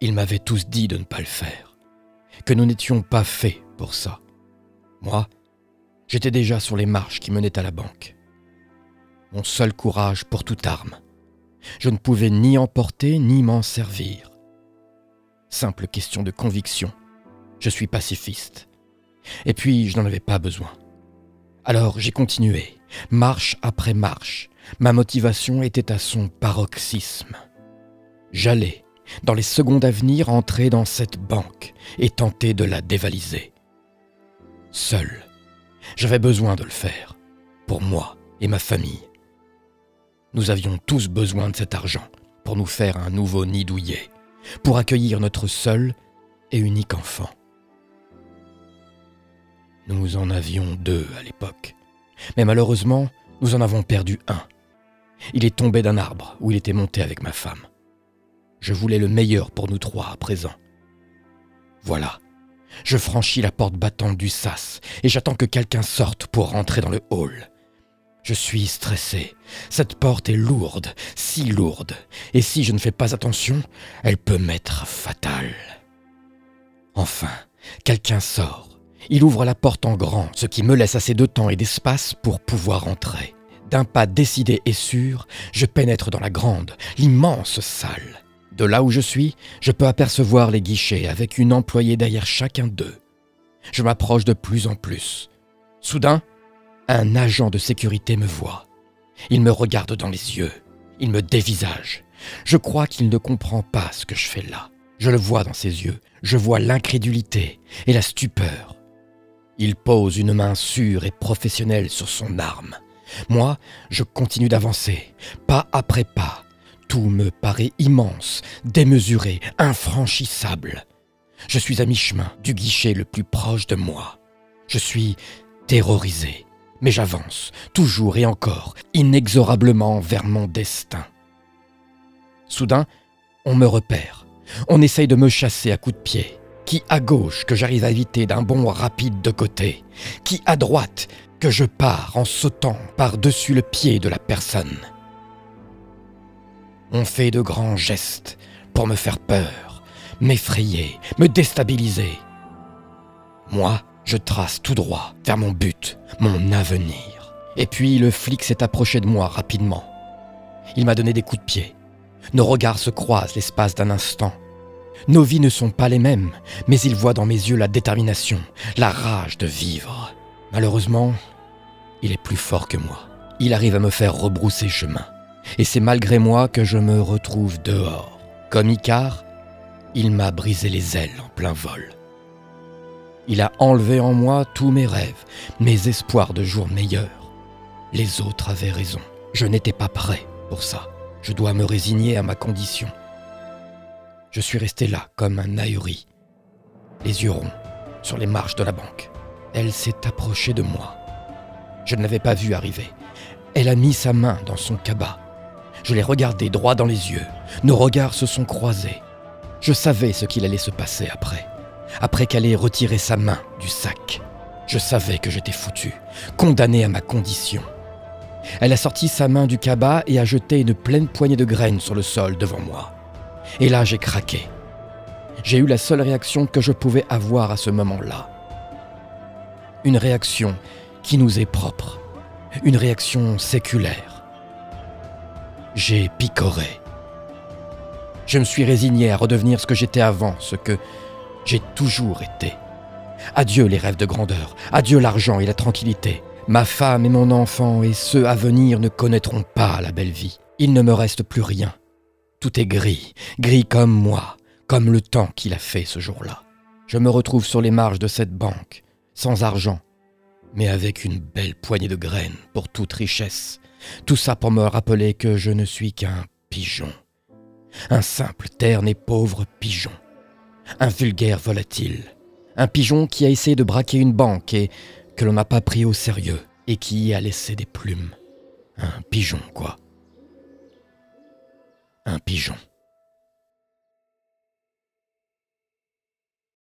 Ils m'avaient tous dit de ne pas le faire, que nous n'étions pas faits pour ça. Moi, j'étais déjà sur les marches qui menaient à la banque. Mon seul courage pour toute arme. Je ne pouvais ni emporter ni m'en servir. Simple question de conviction. Je suis pacifiste. Et puis, je n'en avais pas besoin. Alors j'ai continué, marche après marche. Ma motivation était à son paroxysme. J'allais, dans les secondes à venir, entrer dans cette banque et tenter de la dévaliser. Seul, j'avais besoin de le faire, pour moi et ma famille. Nous avions tous besoin de cet argent pour nous faire un nouveau nid douillet, pour accueillir notre seul et unique enfant. Nous en avions deux à l'époque. Mais malheureusement, nous en avons perdu un. Il est tombé d'un arbre où il était monté avec ma femme. Je voulais le meilleur pour nous trois à présent. Voilà. Je franchis la porte battante du sas et j'attends que quelqu'un sorte pour rentrer dans le hall. Je suis stressé. Cette porte est lourde, si lourde, et si je ne fais pas attention, elle peut m'être fatale. Enfin, quelqu'un sort il ouvre la porte en grand, ce qui me laisse assez de temps et d'espace pour pouvoir entrer. D'un pas décidé et sûr, je pénètre dans la grande, l'immense salle. De là où je suis, je peux apercevoir les guichets avec une employée derrière chacun d'eux. Je m'approche de plus en plus. Soudain, un agent de sécurité me voit. Il me regarde dans les yeux. Il me dévisage. Je crois qu'il ne comprend pas ce que je fais là. Je le vois dans ses yeux. Je vois l'incrédulité et la stupeur. Il pose une main sûre et professionnelle sur son arme. Moi, je continue d'avancer, pas après pas. Tout me paraît immense, démesuré, infranchissable. Je suis à mi-chemin du guichet le plus proche de moi. Je suis terrorisé, mais j'avance, toujours et encore, inexorablement vers mon destin. Soudain, on me repère. On essaye de me chasser à coups de pied qui à gauche que j'arrive à éviter d'un bond rapide de côté, qui à droite que je pars en sautant par-dessus le pied de la personne. On fait de grands gestes pour me faire peur, m'effrayer, me déstabiliser. Moi, je trace tout droit vers mon but, mon avenir. Et puis le flic s'est approché de moi rapidement. Il m'a donné des coups de pied. Nos regards se croisent l'espace d'un instant. Nos vies ne sont pas les mêmes, mais il voit dans mes yeux la détermination, la rage de vivre. Malheureusement, il est plus fort que moi. Il arrive à me faire rebrousser chemin. Et c'est malgré moi que je me retrouve dehors. Comme Icare, il m'a brisé les ailes en plein vol. Il a enlevé en moi tous mes rêves, mes espoirs de jours meilleurs. Les autres avaient raison. Je n'étais pas prêt pour ça. Je dois me résigner à ma condition. Je suis resté là comme un ahuri, les yeux ronds, sur les marches de la banque. Elle s'est approchée de moi. Je ne l'avais pas vue arriver. Elle a mis sa main dans son cabas. Je l'ai regardée droit dans les yeux. Nos regards se sont croisés. Je savais ce qu'il allait se passer après. Après qu'elle ait retiré sa main du sac. Je savais que j'étais foutu, condamné à ma condition. Elle a sorti sa main du cabas et a jeté une pleine poignée de graines sur le sol devant moi. Et là, j'ai craqué. J'ai eu la seule réaction que je pouvais avoir à ce moment-là. Une réaction qui nous est propre. Une réaction séculaire. J'ai picoré. Je me suis résigné à redevenir ce que j'étais avant, ce que j'ai toujours été. Adieu les rêves de grandeur, adieu l'argent et la tranquillité. Ma femme et mon enfant et ceux à venir ne connaîtront pas la belle vie. Il ne me reste plus rien. Tout est gris, gris comme moi, comme le temps qu'il a fait ce jour-là. Je me retrouve sur les marges de cette banque, sans argent, mais avec une belle poignée de graines pour toute richesse. Tout ça pour me rappeler que je ne suis qu'un pigeon. Un simple, terne et pauvre pigeon. Un vulgaire volatile. Un pigeon qui a essayé de braquer une banque et que l'on n'a pas pris au sérieux et qui y a laissé des plumes. Un pigeon, quoi un pigeon.